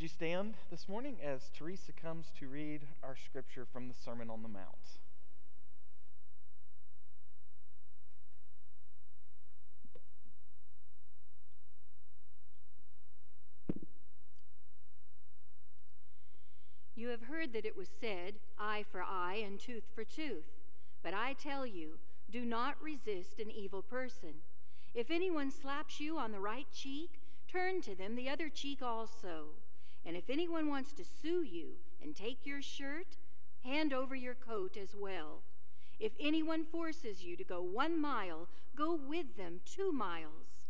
Would you stand this morning as Teresa comes to read our scripture from the Sermon on the Mount? You have heard that it was said, eye for eye and tooth for tooth. But I tell you, do not resist an evil person. If anyone slaps you on the right cheek, turn to them the other cheek also. And if anyone wants to sue you and take your shirt, hand over your coat as well. If anyone forces you to go one mile, go with them two miles.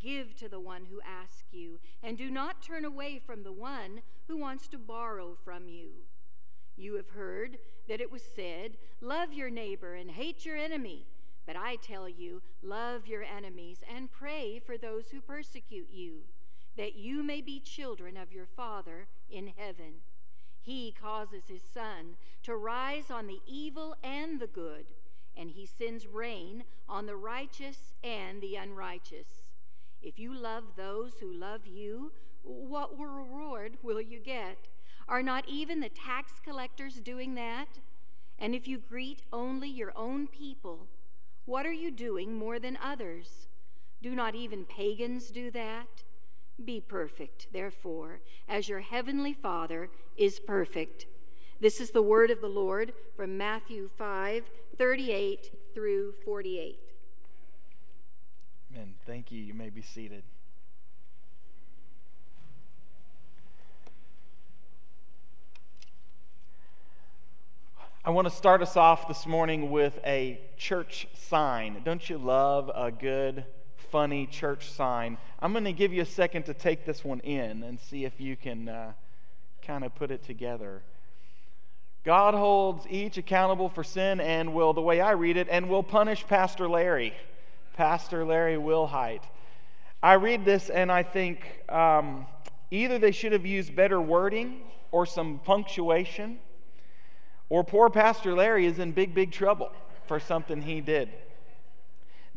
Give to the one who asks you, and do not turn away from the one who wants to borrow from you. You have heard that it was said, Love your neighbor and hate your enemy. But I tell you, love your enemies and pray for those who persecute you, that you may be children of your Father in heaven. He causes his sun to rise on the evil and the good, and he sends rain on the righteous and the unrighteous. If you love those who love you, what reward will you get? Are not even the tax collectors doing that? And if you greet only your own people, what are you doing more than others? Do not even pagans do that? Be perfect, therefore, as your heavenly Father is perfect. This is the word of the Lord from Matthew 5 38 through 48. Amen. Thank you. You may be seated. I want to start us off this morning with a church sign. Don't you love a good, funny church sign? I'm going to give you a second to take this one in and see if you can uh, kind of put it together. God holds each accountable for sin and will, the way I read it, and will punish Pastor Larry. Pastor Larry Wilhite. I read this and I think um, either they should have used better wording or some punctuation, or poor Pastor Larry is in big, big trouble for something he did.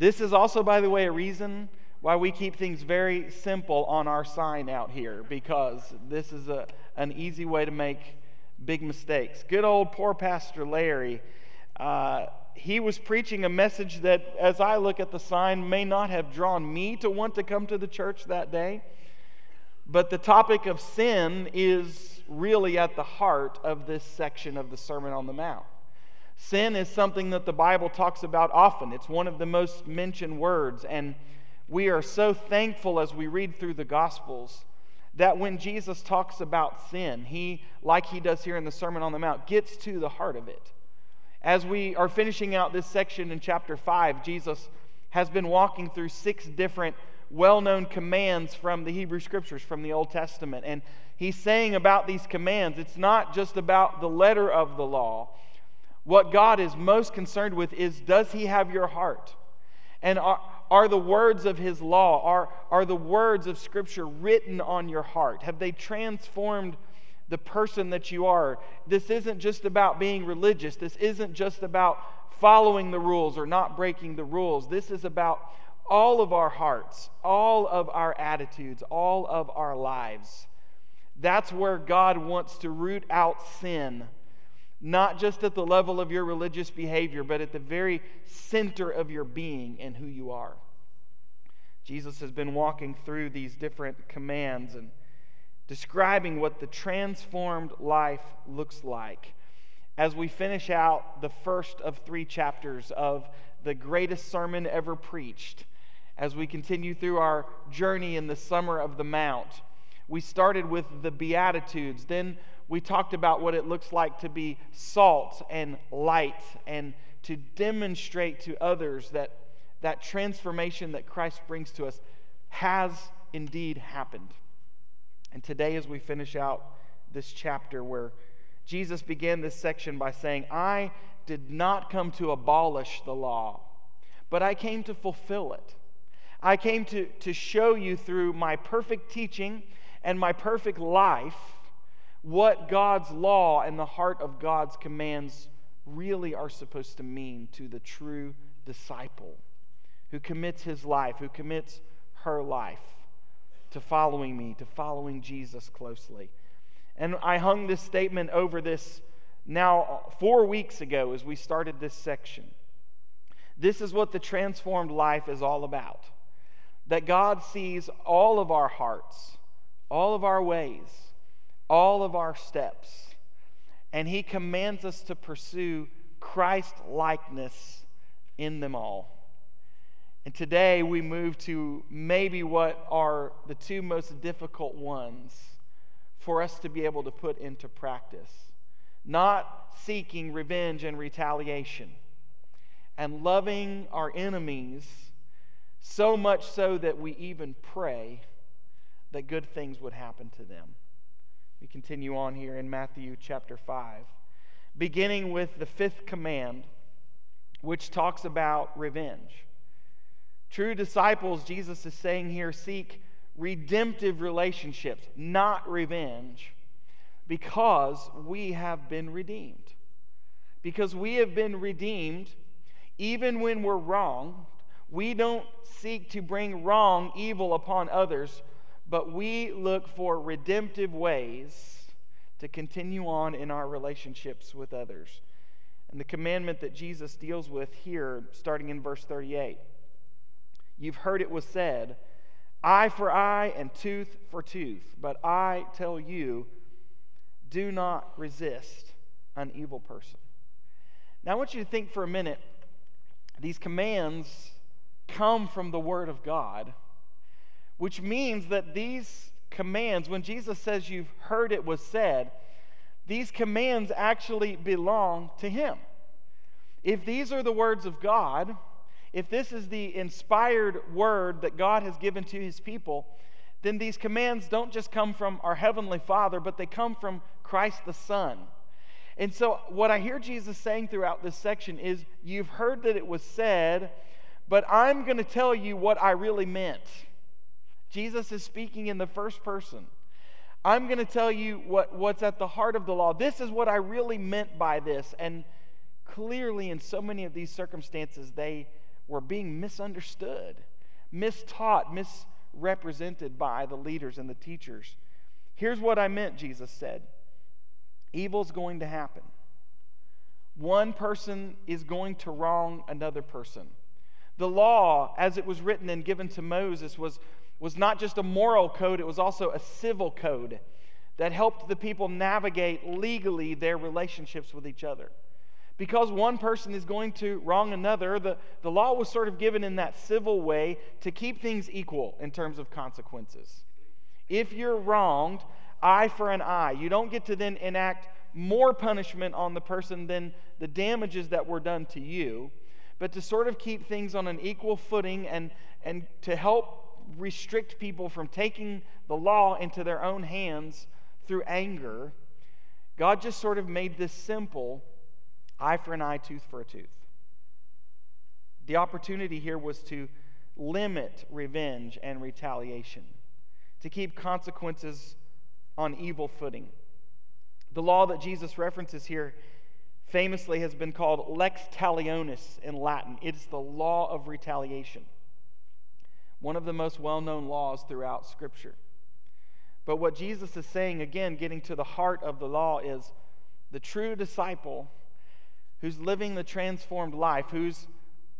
This is also, by the way, a reason why we keep things very simple on our sign out here, because this is a, an easy way to make big mistakes. Good old poor Pastor Larry. Uh, he was preaching a message that, as I look at the sign, may not have drawn me to want to come to the church that day. But the topic of sin is really at the heart of this section of the Sermon on the Mount. Sin is something that the Bible talks about often, it's one of the most mentioned words. And we are so thankful as we read through the Gospels that when Jesus talks about sin, he, like he does here in the Sermon on the Mount, gets to the heart of it. As we are finishing out this section in chapter 5, Jesus has been walking through six different well known commands from the Hebrew Scriptures, from the Old Testament. And he's saying about these commands, it's not just about the letter of the law. What God is most concerned with is does he have your heart? And are, are the words of his law, are, are the words of Scripture written on your heart? Have they transformed the person that you are. This isn't just about being religious. This isn't just about following the rules or not breaking the rules. This is about all of our hearts, all of our attitudes, all of our lives. That's where God wants to root out sin, not just at the level of your religious behavior, but at the very center of your being and who you are. Jesus has been walking through these different commands and describing what the transformed life looks like as we finish out the first of three chapters of the greatest sermon ever preached. As we continue through our journey in the Sermon on the Mount, we started with the Beatitudes. Then we talked about what it looks like to be salt and light and to demonstrate to others that that transformation that Christ brings to us has indeed happened. And today, as we finish out this chapter where Jesus began this section by saying, I did not come to abolish the law, but I came to fulfill it. I came to, to show you through my perfect teaching and my perfect life what God's law and the heart of God's commands really are supposed to mean to the true disciple who commits his life, who commits her life to following me, to following Jesus closely. And I hung this statement over this now four weeks ago as we started this section. This is what the transformed life is all about that God sees all of our hearts, all of our ways, all of our steps, and He commands us to pursue Christ likeness in them all. And today we move to maybe what are the two most difficult ones for us to be able to put into practice. Not seeking revenge and retaliation, and loving our enemies so much so that we even pray that good things would happen to them. We continue on here in Matthew chapter 5, beginning with the fifth command, which talks about revenge. True disciples, Jesus is saying here, seek redemptive relationships, not revenge, because we have been redeemed. Because we have been redeemed, even when we're wrong, we don't seek to bring wrong, evil upon others, but we look for redemptive ways to continue on in our relationships with others. And the commandment that Jesus deals with here, starting in verse 38 You've heard it was said, eye for eye and tooth for tooth. But I tell you, do not resist an evil person. Now, I want you to think for a minute. These commands come from the Word of God, which means that these commands, when Jesus says you've heard it was said, these commands actually belong to Him. If these are the words of God, if this is the inspired word that God has given to his people, then these commands don't just come from our Heavenly Father, but they come from Christ the Son. And so, what I hear Jesus saying throughout this section is, You've heard that it was said, but I'm going to tell you what I really meant. Jesus is speaking in the first person. I'm going to tell you what, what's at the heart of the law. This is what I really meant by this. And clearly, in so many of these circumstances, they were being misunderstood, mistaught, misrepresented by the leaders and the teachers. Here's what I meant, Jesus said evil's going to happen. One person is going to wrong another person. The law, as it was written and given to Moses, was, was not just a moral code, it was also a civil code that helped the people navigate legally their relationships with each other because one person is going to wrong another, the, the law was sort of given in that civil way to keep things equal in terms of consequences. If you're wronged, eye for an eye. You don't get to then enact more punishment on the person than the damages that were done to you, but to sort of keep things on an equal footing and, and to help restrict people from taking the law into their own hands through anger. God just sort of made this simple eye for an eye, tooth for a tooth. The opportunity here was to limit revenge and retaliation, to keep consequences on evil footing. The law that Jesus references here famously has been called lex talionis in Latin. It's the law of retaliation, one of the most well known laws throughout Scripture. But what Jesus is saying, again, getting to the heart of the law, is the true disciple who's living the transformed life, whose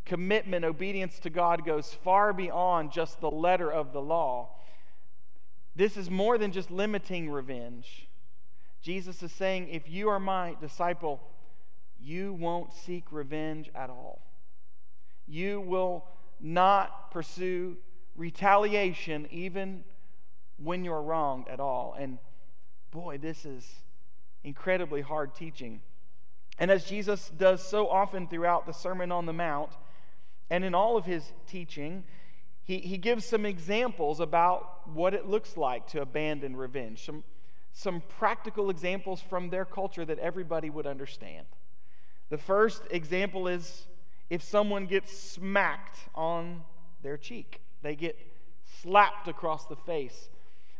commitment, obedience to God goes far beyond just the letter of the law. This is more than just limiting revenge. Jesus is saying, if you are my disciple, you won't seek revenge at all. You will not pursue retaliation even when you're wronged at all. And boy, this is incredibly hard teaching. And as Jesus does so often throughout the Sermon on the Mount and in all of his teaching, he, he gives some examples about what it looks like to abandon revenge, some, some practical examples from their culture that everybody would understand. The first example is if someone gets smacked on their cheek, they get slapped across the face.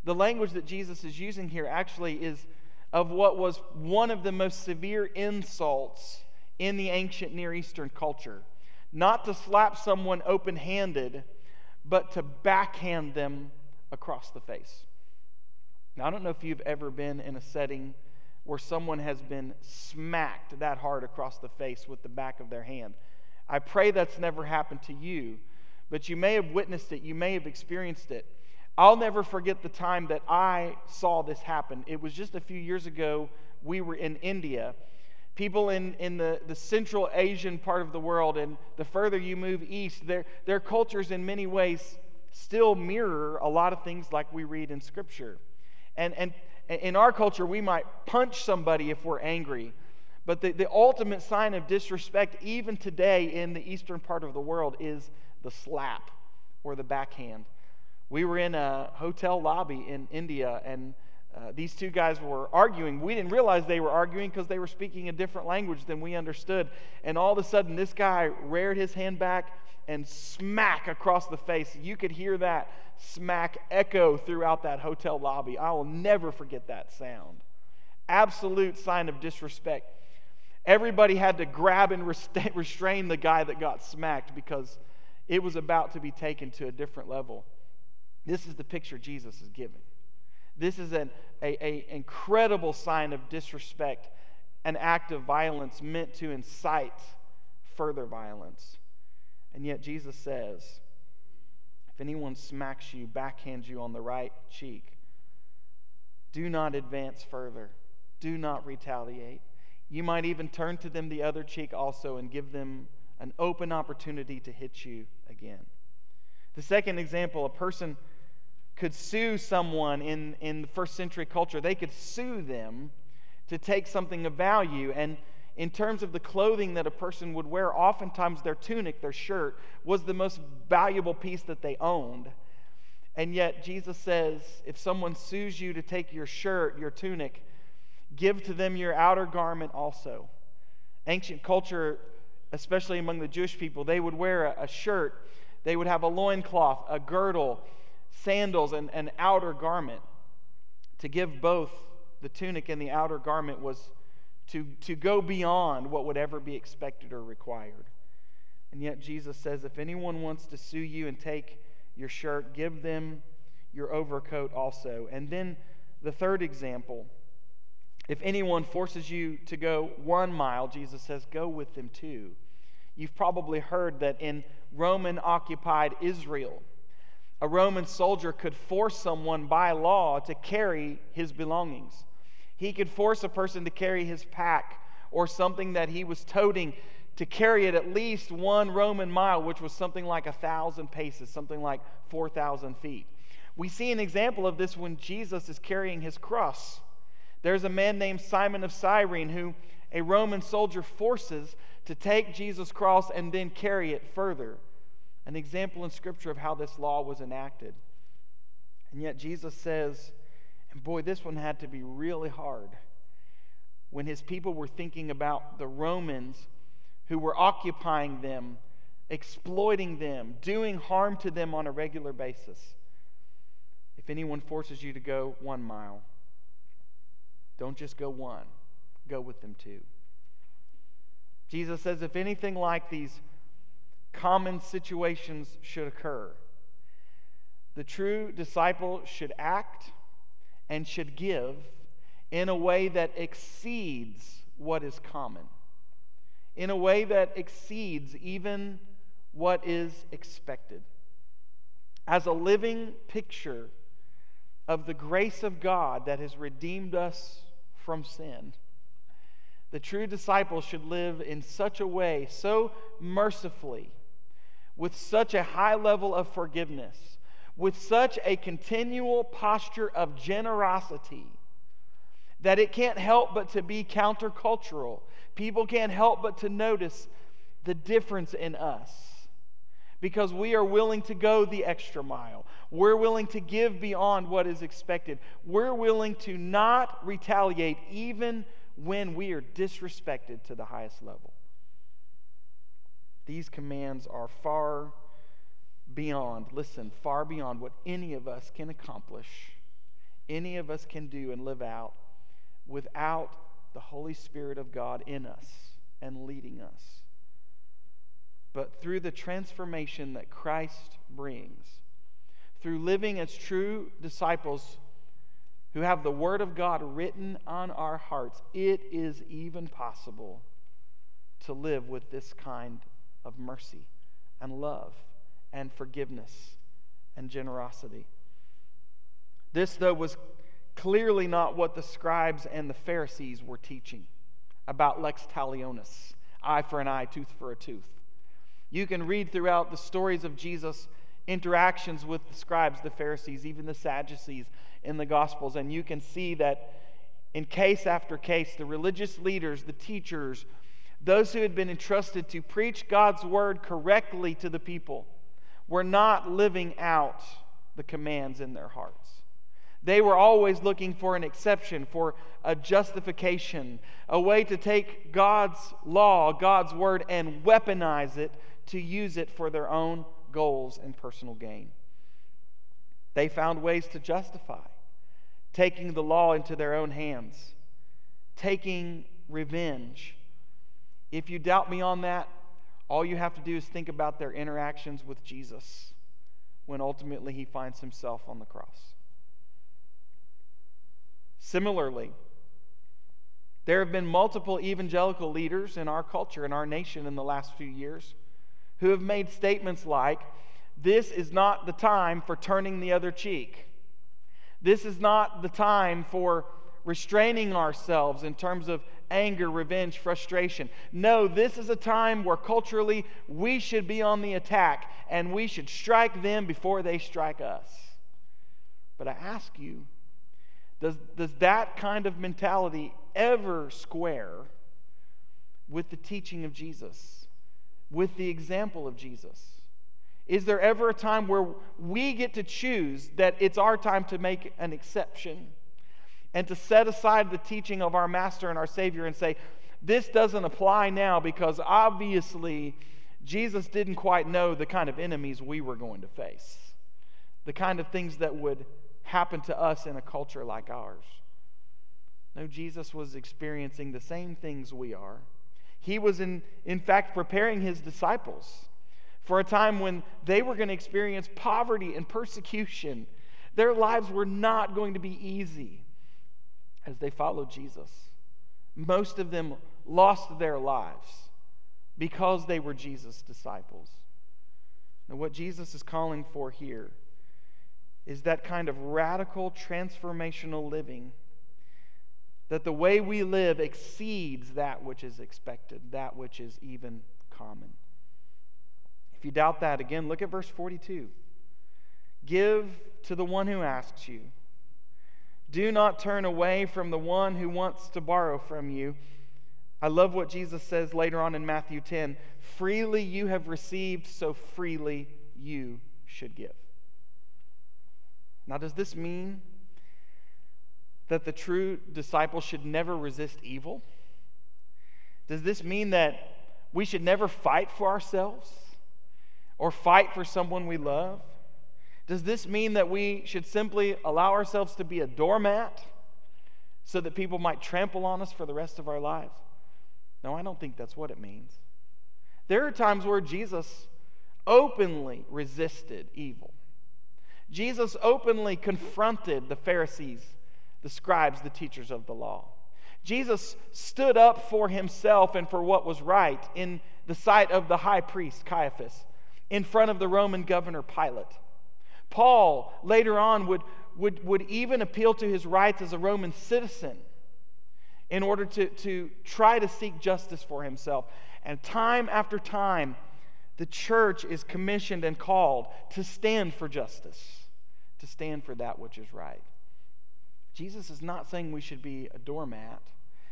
The language that Jesus is using here actually is of what was one of the most severe insults in the ancient Near Eastern culture. Not to slap someone open handed, but to backhand them across the face. Now, I don't know if you've ever been in a setting where someone has been smacked that hard across the face with the back of their hand. I pray that's never happened to you, but you may have witnessed it, you may have experienced it. I'll never forget the time that I saw this happen. It was just a few years ago. We were in India. People in, in the, the Central Asian part of the world, and the further you move east, their, their cultures in many ways still mirror a lot of things like we read in Scripture. And, and in our culture, we might punch somebody if we're angry. But the, the ultimate sign of disrespect, even today in the eastern part of the world, is the slap or the backhand. We were in a hotel lobby in India, and uh, these two guys were arguing. We didn't realize they were arguing because they were speaking a different language than we understood. And all of a sudden, this guy reared his hand back and smack across the face. You could hear that smack echo throughout that hotel lobby. I will never forget that sound. Absolute sign of disrespect. Everybody had to grab and restrain the guy that got smacked because it was about to be taken to a different level. This is the picture Jesus is giving. This is an a, a incredible sign of disrespect, an act of violence meant to incite further violence. And yet Jesus says, if anyone smacks you, backhands you on the right cheek, do not advance further. Do not retaliate. You might even turn to them the other cheek also and give them an open opportunity to hit you again. The second example, a person could sue someone in, in the first century culture. They could sue them to take something of value. And in terms of the clothing that a person would wear, oftentimes their tunic, their shirt, was the most valuable piece that they owned. And yet, Jesus says if someone sues you to take your shirt, your tunic, give to them your outer garment also. Ancient culture, especially among the Jewish people, they would wear a, a shirt, they would have a loincloth, a girdle, sandals and an outer garment. To give both the tunic and the outer garment was to, to go beyond what would ever be expected or required. And yet Jesus says, if anyone wants to sue you and take your shirt, give them your overcoat also. And then the third example if anyone forces you to go one mile, Jesus says, go with them two. You've probably heard that in Roman occupied Israel, a Roman soldier could force someone by law to carry his belongings. He could force a person to carry his pack or something that he was toting to carry it at least one Roman mile, which was something like a thousand paces, something like 4,000 feet. We see an example of this when Jesus is carrying his cross. There's a man named Simon of Cyrene who a Roman soldier forces to take Jesus' cross and then carry it further an example in Scripture of how this law was enacted. And yet Jesus says, and boy, this one had to be really hard when his people were thinking about the Romans who were occupying them, exploiting them, doing harm to them on a regular basis. If anyone forces you to go one mile, don't just go one, go with them two. Jesus says, if anything like these common situations should occur. The true disciple should act and should give in a way that exceeds what is common, in a way that exceeds even what is expected. As a living picture of the grace of God that has redeemed us from sin. The true disciple should live in such a way, so mercifully, with such a high level of forgiveness, with such a continual posture of generosity, that it can't help but to be countercultural. People can't help but to notice the difference in us because we are willing to go the extra mile. We're willing to give beyond what is expected. We're willing to not retaliate even when we are disrespected to the highest level. These commands are far beyond, listen, far beyond what any of us can accomplish, any of us can do and live out without the Holy Spirit of God in us and leading us. But through the transformation that Christ brings, through living as true disciples who have the Word of God written on our hearts, it is even possible to live with this kind of mercy and love and forgiveness and generosity. This, though, was clearly not what the scribes and the Pharisees were teaching about lex talionis, eye for an eye, tooth for a tooth. You can read throughout the stories of Jesus' interactions with the scribes, the Pharisees, even the Sadducees in the Gospels, and you can see that in case after case, the religious leaders, the teachers, those who had been entrusted to preach God's word correctly to the people, were not living out the commands in their hearts. They were always looking for an exception, for a justification, a way to take God's law, God's word, and weaponize it to use it for their own goals and personal gain. They found ways to justify taking the law into their own hands, taking revenge. If you doubt me on that, all you have to do is think about their interactions with Jesus when ultimately he finds himself on the cross. Similarly, there have been multiple evangelical leaders in our culture, in our nation, in the last few years who have made statements like, This is not the time for turning the other cheek. This is not the time for restraining ourselves in terms of anger, revenge, frustration. No, this is a time where culturally we should be on the attack and we should strike them before they strike us. But I ask you, does, does that kind of mentality ever square with the teaching of Jesus, with the example of Jesus? Is there ever a time where we get to choose that it's our time to make an exception and to set aside the teaching of our Master and our Savior and say, this doesn't apply now because obviously Jesus didn't quite know the kind of enemies we were going to face, the kind of things that would happen to us in a culture like ours. No, Jesus was experiencing the same things we are. He was, in, in fact, preparing his disciples for a time when they were going to experience poverty and persecution. Their lives were not going to be easy as they followed Jesus. Most of them lost their lives because they were Jesus' disciples. And what Jesus is calling for here is that kind of radical transformational living that the way we live exceeds that which is expected, that which is even common. If you doubt that, again, look at verse 42. Give to the one who asks you. Do not turn away from the one who wants to borrow from you. I love what Jesus says later on in Matthew 10 freely you have received, so freely you should give. Now, does this mean that the true disciple should never resist evil? Does this mean that we should never fight for ourselves? or fight for someone we love? Does this mean that we should simply allow ourselves to be a doormat so that people might trample on us for the rest of our lives? No, I don't think that's what it means. There are times where Jesus openly resisted evil. Jesus openly confronted the Pharisees, the scribes, the teachers of the law. Jesus stood up for himself and for what was right in the sight of the high priest, Caiaphas, in front of the Roman governor Pilate. Paul later on would, would, would even appeal to his rights as a Roman citizen in order to, to try to seek justice for himself. And time after time, the church is commissioned and called to stand for justice, to stand for that which is right. Jesus is not saying we should be a doormat.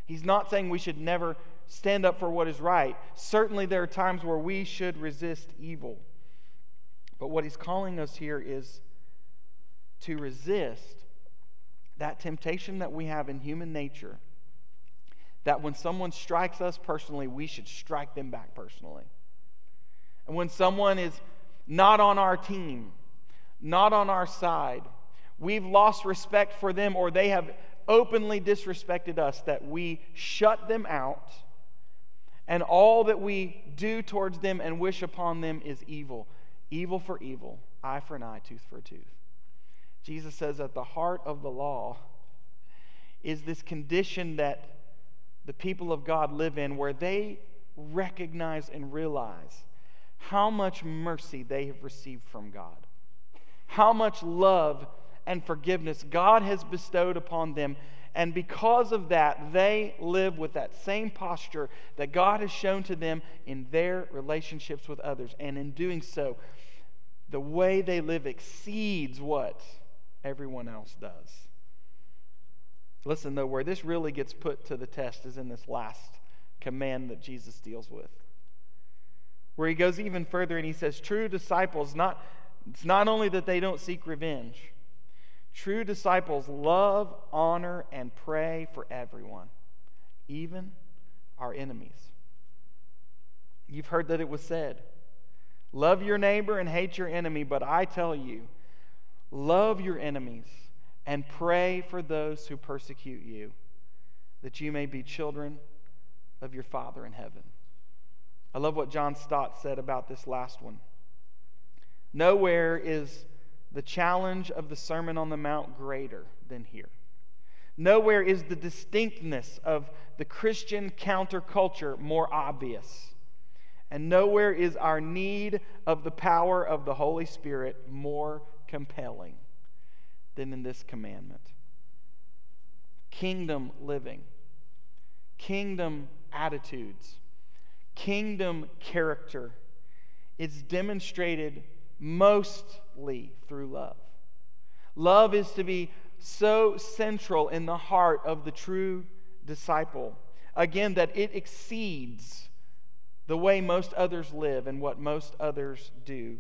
He's not saying we should never stand up for what is right. Certainly, there are times where we should resist evil. But what he's calling us here is to resist that temptation that we have in human nature that when someone strikes us personally, we should strike them back personally. And when someone is not on our team, not on our side, we've lost respect for them or they have openly disrespected us, that we shut them out and all that we do towards them and wish upon them is evil. Evil for evil, eye for an eye, tooth for a tooth. Jesus says at the heart of the law is this condition that the people of God live in where they recognize and realize how much mercy they have received from God, how much love and forgiveness God has bestowed upon them. And because of that, they live with that same posture that God has shown to them in their relationships with others. And in doing so, the way they live exceeds what everyone else does. Listen, though, where this really gets put to the test is in this last command that Jesus deals with. Where he goes even further and he says, True disciples, not, it's not only that they don't seek revenge, true disciples love, honor, and pray for everyone, even our enemies. You've heard that it was said, Love your neighbor and hate your enemy, but I tell you, love your enemies and pray for those who persecute you, that you may be children of your Father in heaven. I love what John Stott said about this last one. Nowhere is the challenge of the Sermon on the Mount greater than here. Nowhere is the distinctness of the Christian counterculture more obvious. And nowhere is our need of the power of the Holy Spirit more compelling than in this commandment. Kingdom living, kingdom attitudes, kingdom character is demonstrated through love. Love is to be so central in the heart of the true disciple. Again, that it exceeds the way most others live and what most others do.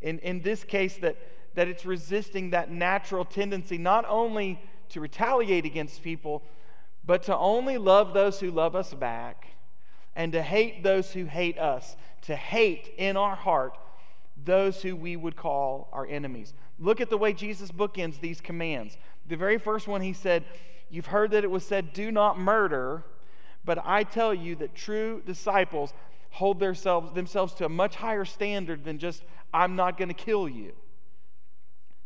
In, in this case, that that it's resisting that natural tendency not only to retaliate against people, but to only love those who love us back and to hate those who hate us, to hate in our heart those who we would call our enemies. Look at the way Jesus bookends these commands. The very first one, he said, You've heard that it was said, Do not murder, but I tell you that true disciples hold themselves, themselves to a much higher standard than just, I'm not going to kill you.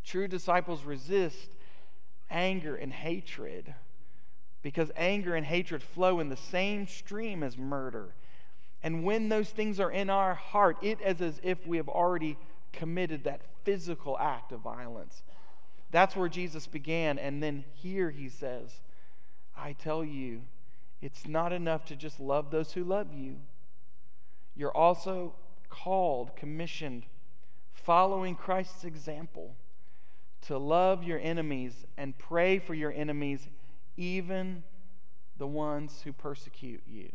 True disciples resist anger and hatred because anger and hatred flow in the same stream as murder. And when those things are in our heart, it is as if we have already committed that physical act of violence. That's where Jesus began. And then here he says, I tell you, it's not enough to just love those who love you. You're also called, commissioned, following Christ's example to love your enemies and pray for your enemies, even the ones who persecute you.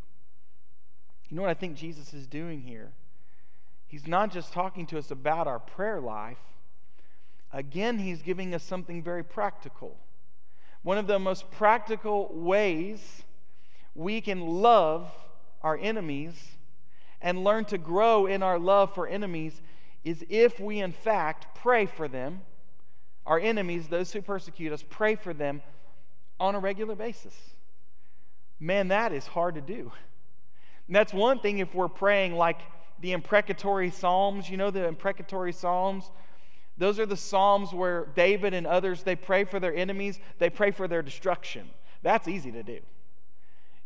You know what I think Jesus is doing here? He's not just talking to us about our prayer life. Again, he's giving us something very practical. One of the most practical ways we can love our enemies and learn to grow in our love for enemies is if we, in fact, pray for them our enemies, those who persecute us, pray for them on a regular basis. Man, that is hard to do. And that's one thing if we're praying like the imprecatory Psalms. You know the imprecatory Psalms? Those are the Psalms where David and others, they pray for their enemies, they pray for their destruction. That's easy to do.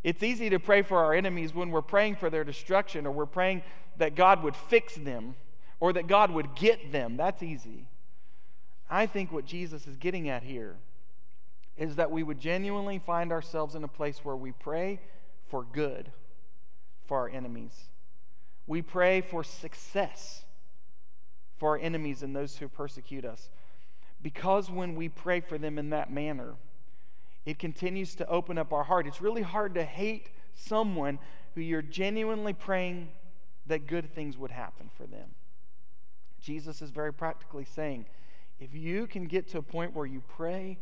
It's easy to pray for our enemies when we're praying for their destruction or we're praying that God would fix them or that God would get them. That's easy. I think what Jesus is getting at here is that we would genuinely find ourselves in a place where we pray for good for our enemies. We pray for success for our enemies and those who persecute us. Because when we pray for them in that manner, it continues to open up our heart. It's really hard to hate someone who you're genuinely praying that good things would happen for them. Jesus is very practically saying, if you can get to a point where you pray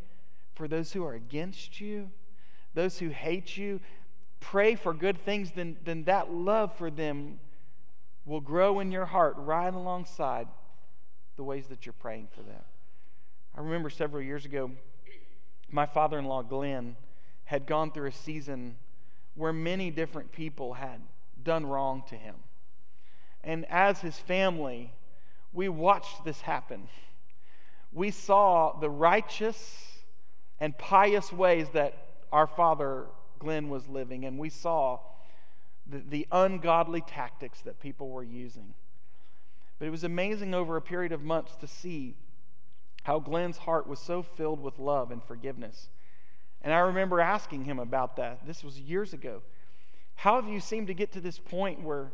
for those who are against you, those who hate you, pray for good things, then, then that love for them will grow in your heart right alongside the ways that you're praying for them. I remember several years ago, my father in law, Glenn, had gone through a season where many different people had done wrong to him. And as his family, we watched this happen we saw the righteous and pious ways that our father Glenn was living, and we saw the, the ungodly tactics that people were using. But it was amazing over a period of months to see how Glenn's heart was so filled with love and forgiveness. And I remember asking him about that. This was years ago. How have you seemed to get to this point where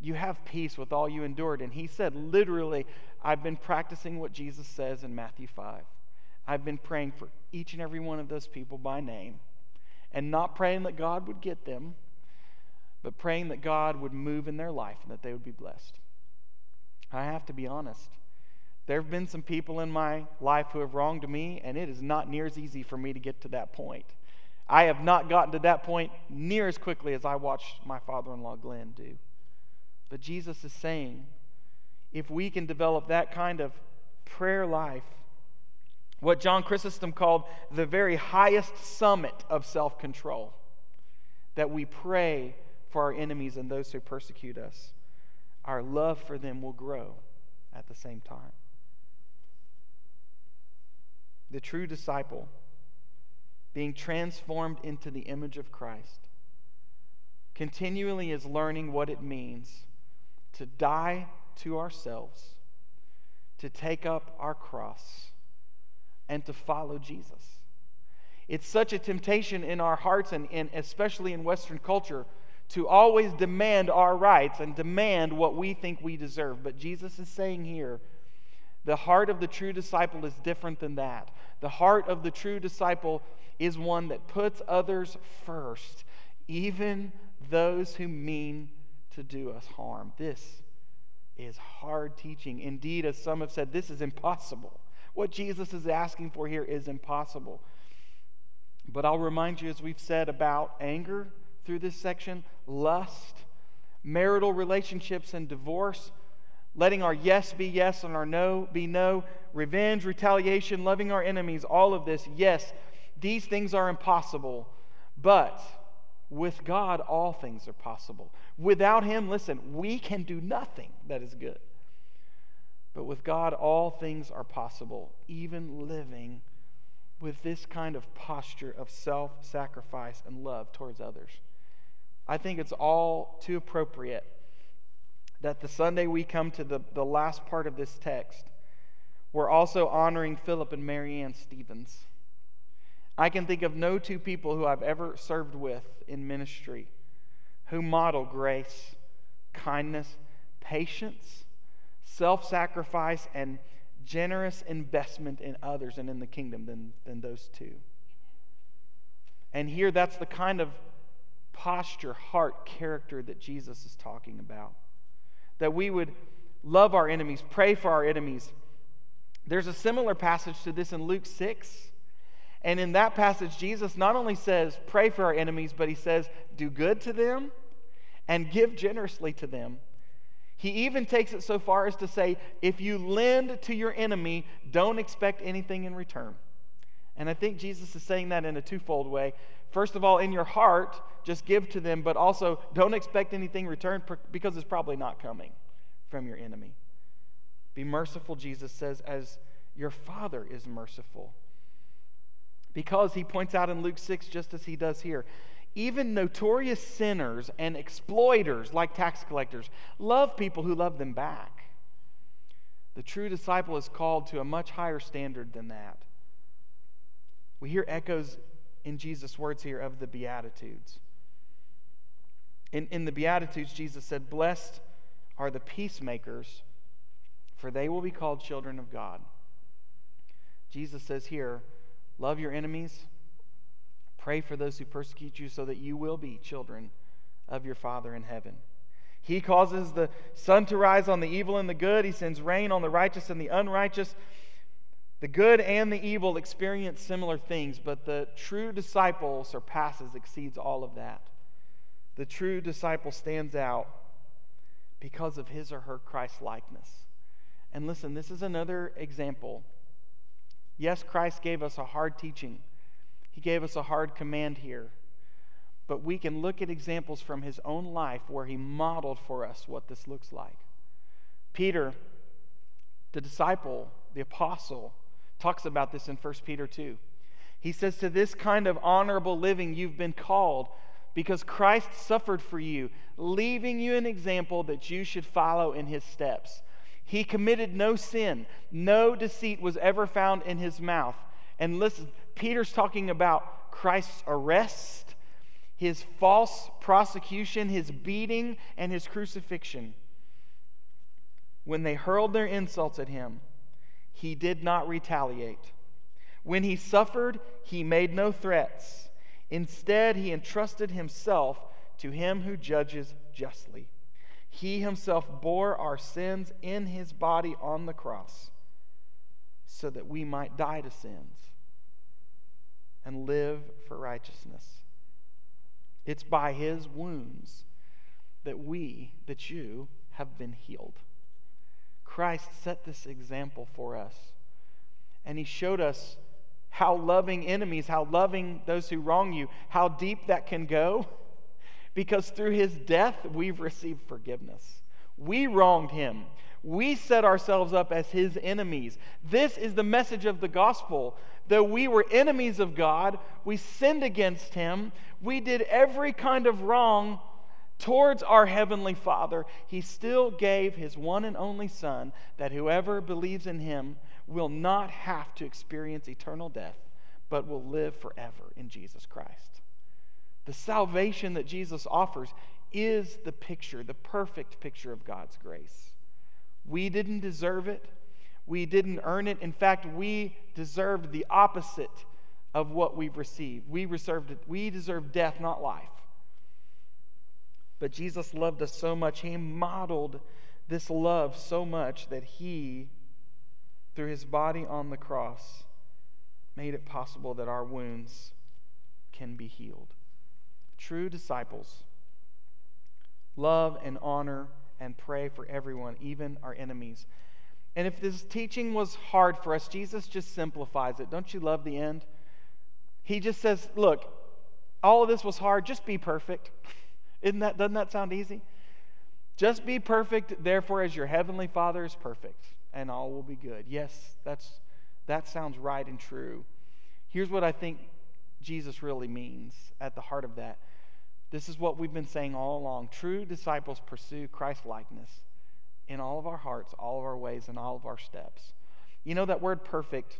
you have peace with all you endured? And he said, literally, I've been practicing what Jesus says in Matthew 5. I've been praying for each and every one of those people by name and not praying that God would get them, but praying that God would move in their life and that they would be blessed. I have to be honest. There have been some people in my life who have wronged me, and it is not near as easy for me to get to that point. I have not gotten to that point near as quickly as I watched my father in law Glenn do. But Jesus is saying if we can develop that kind of prayer life, what John Chrysostom called the very highest summit of self control, that we pray for our enemies and those who persecute us, our love for them will grow at the same time. The true disciple, being transformed into the image of Christ, continually is learning what it means to die to ourselves, to take up our cross, and to follow Jesus. It's such a temptation in our hearts, and, and especially in Western culture, to always demand our rights and demand what we think we deserve. But Jesus is saying here, the heart of the true disciple is different than that. The heart of the true disciple is one that puts others first, even those who mean to do us harm. This is hard teaching. Indeed, as some have said, this is impossible. What Jesus is asking for here is impossible. But I'll remind you, as we've said about anger through this section, lust, marital relationships and divorce, letting our yes be yes and our no be no, revenge, retaliation, loving our enemies, all of this, yes, these things are impossible. But with God, all things are possible. Without Him, listen, we can do nothing that is good. But with God, all things are possible, even living with this kind of posture of self sacrifice and love towards others. I think it's all too appropriate that the Sunday we come to the, the last part of this text, we're also honoring Philip and Marianne Stevens. I can think of no two people who I've ever served with in ministry who model grace, kindness, patience, self sacrifice, and generous investment in others and in the kingdom than, than those two. And here, that's the kind of posture, heart, character that Jesus is talking about. That we would love our enemies, pray for our enemies. There's a similar passage to this in Luke 6 and in that passage, Jesus not only says, pray for our enemies, but he says, do good to them and give generously to them. He even takes it so far as to say, if you lend to your enemy, don't expect anything in return. And I think Jesus is saying that in a twofold way. First of all, in your heart, just give to them, but also don't expect anything in return because it's probably not coming from your enemy. Be merciful, Jesus says, as your Father is merciful. Because he points out in Luke 6, just as he does here, even notorious sinners and exploiters like tax collectors love people who love them back. The true disciple is called to a much higher standard than that. We hear echoes in Jesus' words here of the Beatitudes. In, in the Beatitudes, Jesus said, Blessed are the peacemakers, for they will be called children of God. Jesus says here, Love your enemies. Pray for those who persecute you so that you will be children of your Father in heaven. He causes the sun to rise on the evil and the good. He sends rain on the righteous and the unrighteous. The good and the evil experience similar things, but the true disciple surpasses, exceeds all of that. The true disciple stands out because of his or her Christ likeness. And listen, this is another example Yes, Christ gave us a hard teaching, He gave us a hard command here. But we can look at examples from His own life where He modeled for us what this looks like. Peter, the disciple, the apostle, talks about this in 1 Peter 2. He says, To this kind of honorable living you've been called because Christ suffered for you, leaving you an example that you should follow in his steps. He committed no sin, no deceit was ever found in his mouth. And listen, Peter's talking about Christ's arrest, his false prosecution, his beating, and his crucifixion. When they hurled their insults at him, he did not retaliate. When he suffered, he made no threats. Instead, he entrusted himself to him who judges justly. He himself bore our sins in his body on the cross so that we might die to sins and live for righteousness. It's by his wounds that we, that you, have been healed. Christ set this example for us. And he showed us how loving enemies, how loving those who wrong you, how deep that can go. Because through his death, we've received forgiveness. We wronged him. We set ourselves up as his enemies. This is the message of the gospel. Though we were enemies of God, we sinned against him, we did every kind of wrong towards our Heavenly Father, He still gave His one and only Son that whoever believes in Him will not have to experience eternal death, but will live forever in Jesus Christ. The salvation that Jesus offers is the picture, the perfect picture of God's grace. We didn't deserve it. We didn't earn it. In fact, we deserved the opposite of what we've received. We, reserved, we deserve death, not life. But Jesus loved us so much, He modeled this love so much that He, through His body on the cross, made it possible that our wounds can be healed. True disciples love and honor and pray for everyone, even our enemies. And if this teaching was hard for us, Jesus just simplifies it. Don't you love the end? He just says, Look, all of this was hard, just be perfect. Isn't that, doesn't that sound easy? Just be perfect, therefore, as your heavenly Father is perfect, and all will be good. Yes, that's, that sounds right and true. Here's what I think Jesus really means at the heart of that. This is what we've been saying all along. True disciples pursue Christ likeness in all of our hearts, all of our ways, and all of our steps. You know that word perfect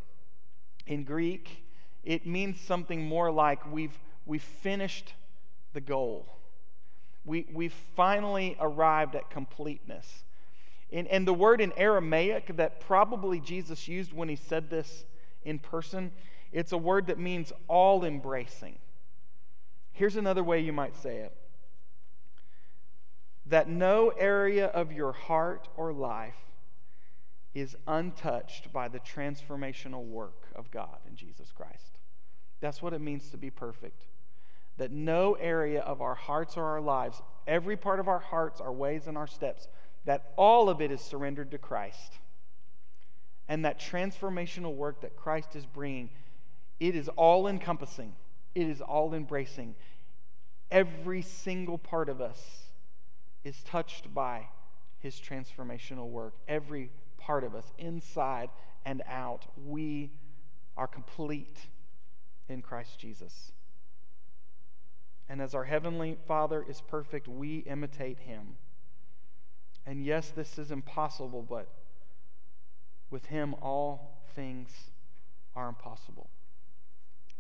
in Greek, it means something more like we've, we've finished the goal we, we've finally arrived at completeness. And, and the word in Aramaic that probably Jesus used when he said this in person, it's a word that means all embracing. Here's another way you might say it that no area of your heart or life is untouched by the transformational work of God in Jesus Christ. That's what it means to be perfect that no area of our hearts or our lives, every part of our hearts, our ways, and our steps, that all of it is surrendered to Christ. And that transformational work that Christ is bringing, it is all encompassing, it is all embracing. Every single part of us is touched by his transformational work. Every part of us, inside and out, we are complete in Christ Jesus. And as our Heavenly Father is perfect, we imitate Him. And yes, this is impossible, but with Him, all things are impossible.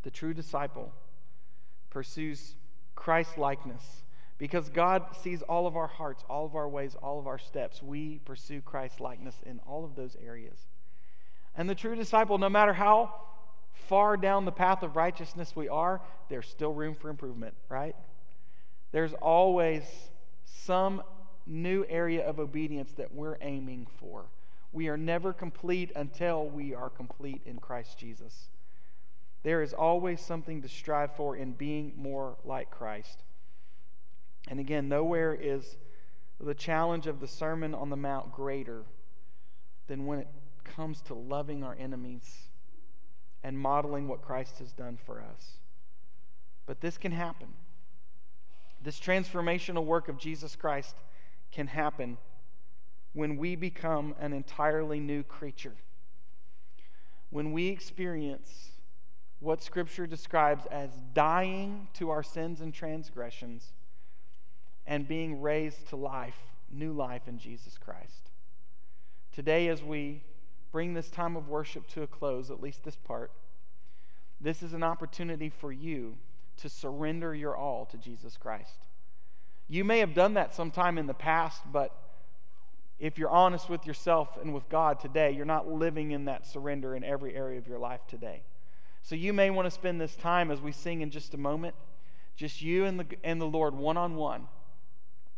The true disciple pursues Christ likeness because God sees all of our hearts, all of our ways, all of our steps. We pursue Christ likeness in all of those areas. And the true disciple, no matter how far down the path of righteousness we are, there's still room for improvement, right? There's always some new area of obedience that we're aiming for. We are never complete until we are complete in Christ Jesus. There is always something to strive for in being more like Christ. And again, nowhere is the challenge of the Sermon on the Mount greater than when it comes to loving our enemies and modeling what Christ has done for us. But this can happen. This transformational work of Jesus Christ can happen when we become an entirely new creature. when we experience what Scripture describes as dying to our sins and transgressions and being raised to life, new life in Jesus Christ. Today, as we bring this time of worship to a close, at least this part, this is an opportunity for you to surrender your all to Jesus Christ. You may have done that sometime in the past, but if you're honest with yourself and with God today, you're not living in that surrender in every area of your life today. So you may want to spend this time as we sing in just a moment, just you and the, and the Lord one on one,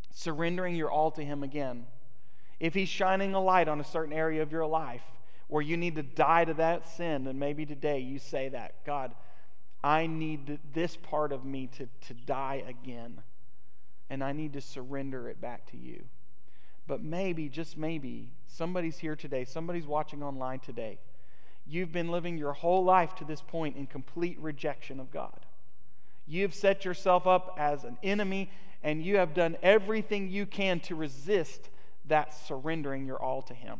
surrendering your all to Him again. If He's shining a light on a certain area of your life where you need to die to that sin, then maybe today you say that God, I need this part of me to, to die again, and I need to surrender it back to you. But maybe, just maybe, somebody's here today, somebody's watching online today. You've been living your whole life to this point in complete rejection of God. You've set yourself up as an enemy, and you have done everything you can to resist that surrendering your all to Him.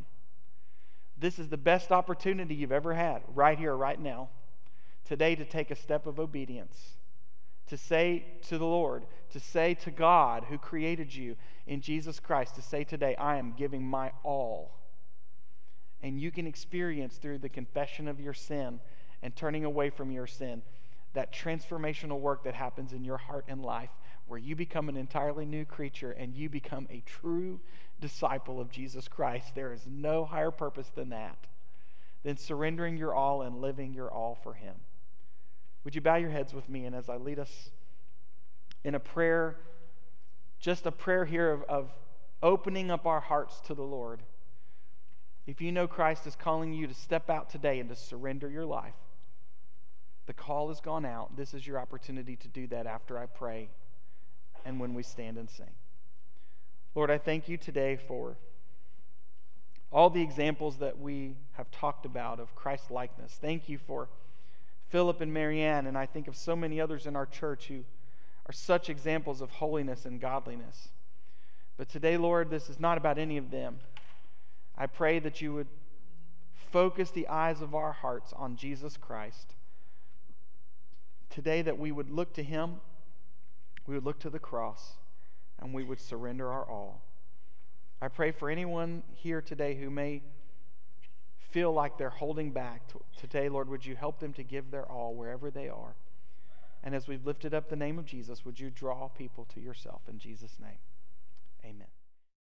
This is the best opportunity you've ever had, right here, right now, today, to take a step of obedience to say to the Lord, to say to God who created you in Jesus Christ, to say today, I am giving my all. And you can experience through the confession of your sin and turning away from your sin that transformational work that happens in your heart and life where you become an entirely new creature and you become a true disciple of Jesus Christ. There is no higher purpose than that, than surrendering your all and living your all for Him. Would you bow your heads with me? And as I lead us in a prayer, just a prayer here of, of opening up our hearts to the Lord. If you know Christ is calling you to step out today and to surrender your life, the call has gone out. This is your opportunity to do that after I pray and when we stand and sing. Lord, I thank you today for all the examples that we have talked about of Christ likeness. Thank you for Philip and Marianne, and I think of so many others in our church who are such examples of holiness and godliness. But today, Lord, this is not about any of them. I pray that you would focus the eyes of our hearts on Jesus Christ. Today, that we would look to him, we would look to the cross, and we would surrender our all. I pray for anyone here today who may feel like they're holding back today, Lord, would you help them to give their all wherever they are? And as we've lifted up the name of Jesus, would you draw people to yourself in Jesus' name? Amen.